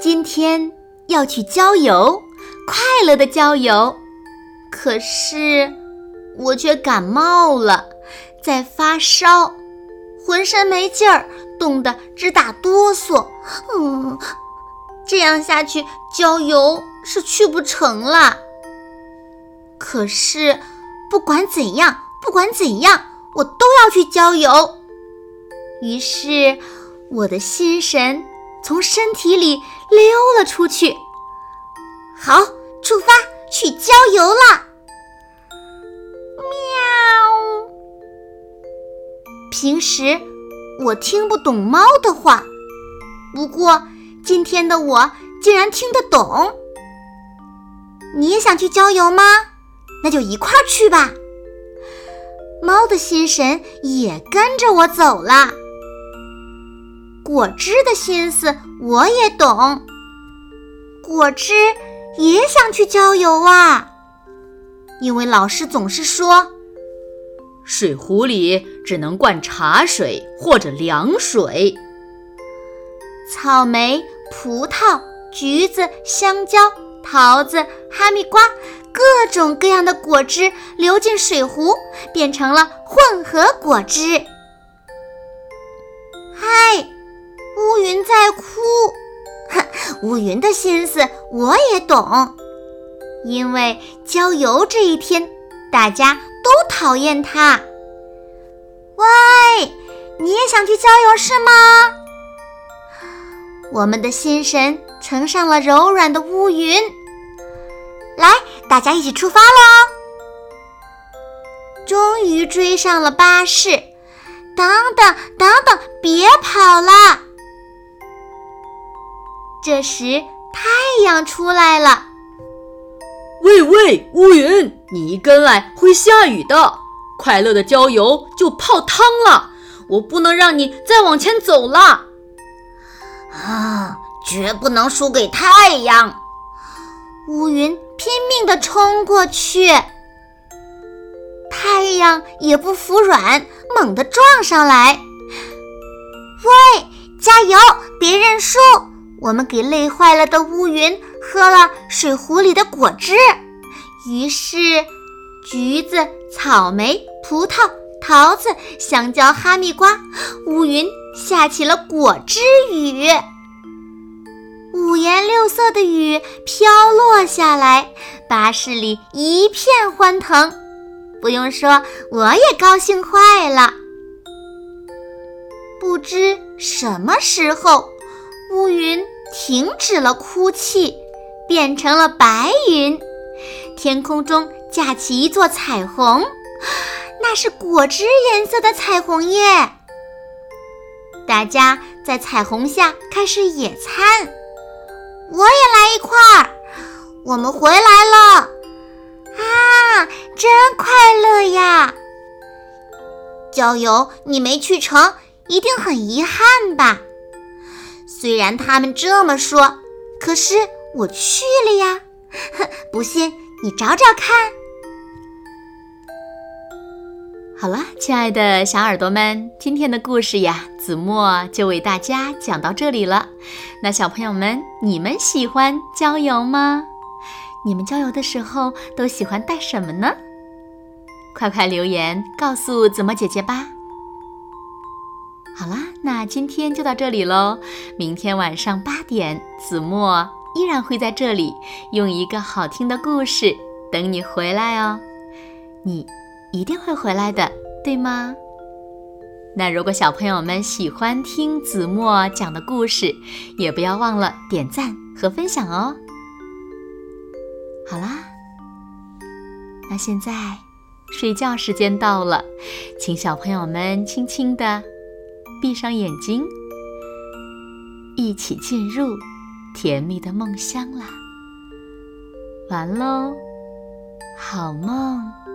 今天要去郊游，快乐的郊游。可是我却感冒了，在发烧，浑身没劲儿，冻得直打哆嗦。嗯，这样下去郊游是去不成了。可是不管怎样，不管怎样，我都要去郊游。于是我的心神从身体里。溜了出去，好，出发去郊游了。喵！平时我听不懂猫的话，不过今天的我竟然听得懂。你也想去郊游吗？那就一块儿去吧。猫的心神也跟着我走了。果汁的心思我也懂，果汁也想去郊游啊。因为老师总是说，水壶里只能灌茶水或者凉水。草莓、葡萄、橘子、香蕉、桃子、哈密瓜，各种各样的果汁流进水壶，变成了混合果汁。嗨！乌云在哭，哼，乌云的心思我也懂，因为郊游这一天，大家都讨厌它。喂，你也想去郊游是吗？我们的心神乘上了柔软的乌云，来，大家一起出发喽！终于追上了巴士，等等等等，别跑了！这时，太阳出来了。喂喂，乌云，你一跟来会下雨的。快乐的郊游就泡汤了，我不能让你再往前走了。啊，绝不能输给太阳！乌云拼命地冲过去，太阳也不服软，猛地撞上来。喂，加油，别认输！我们给累坏了的乌云喝了水壶里的果汁，于是橘子、草莓、葡萄、桃子、香蕉、哈密瓜，乌云下起了果汁雨。五颜六色的雨飘落下来，巴士里一片欢腾。不用说，我也高兴坏了。不知什么时候。云停止了哭泣，变成了白云。天空中架起一座彩虹，那是果汁颜色的彩虹耶！大家在彩虹下开始野餐，我也来一块儿。我们回来了，啊，真快乐呀！郊游你没去成，一定很遗憾吧？虽然他们这么说，可是我去了呀！哼，不信你找找看。好了，亲爱的小耳朵们，今天的故事呀，子墨就为大家讲到这里了。那小朋友们，你们喜欢郊游吗？你们郊游的时候都喜欢带什么呢？快快留言告诉子墨姐姐吧。那今天就到这里喽。明天晚上八点，子墨依然会在这里，用一个好听的故事等你回来哦。你一定会回来的，对吗？那如果小朋友们喜欢听子墨讲的故事，也不要忘了点赞和分享哦。好啦，那现在睡觉时间到了，请小朋友们轻轻的。闭上眼睛，一起进入甜蜜的梦乡啦。完喽，好梦。